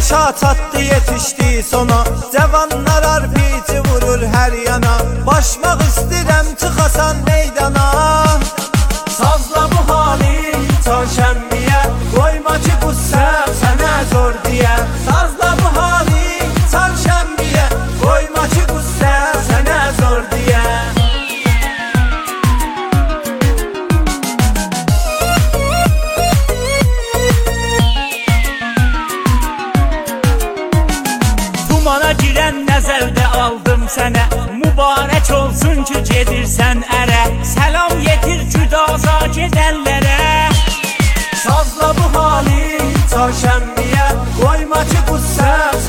Başa çatdı yetişdi sona. Cavanlar arpici vurur her yana. Başmaq istirəm çıxasan meydana. Sazla bu hali çarşəmbiyə Qoyma ki bu səv Dumana girən nəzərdə aldım sənə. Mübarək olsun ki gedirsən ərə. Səlam yetir güdaza gedənlərə. Sazla bu hali çarşəmbiyə Qoyma ki bu səv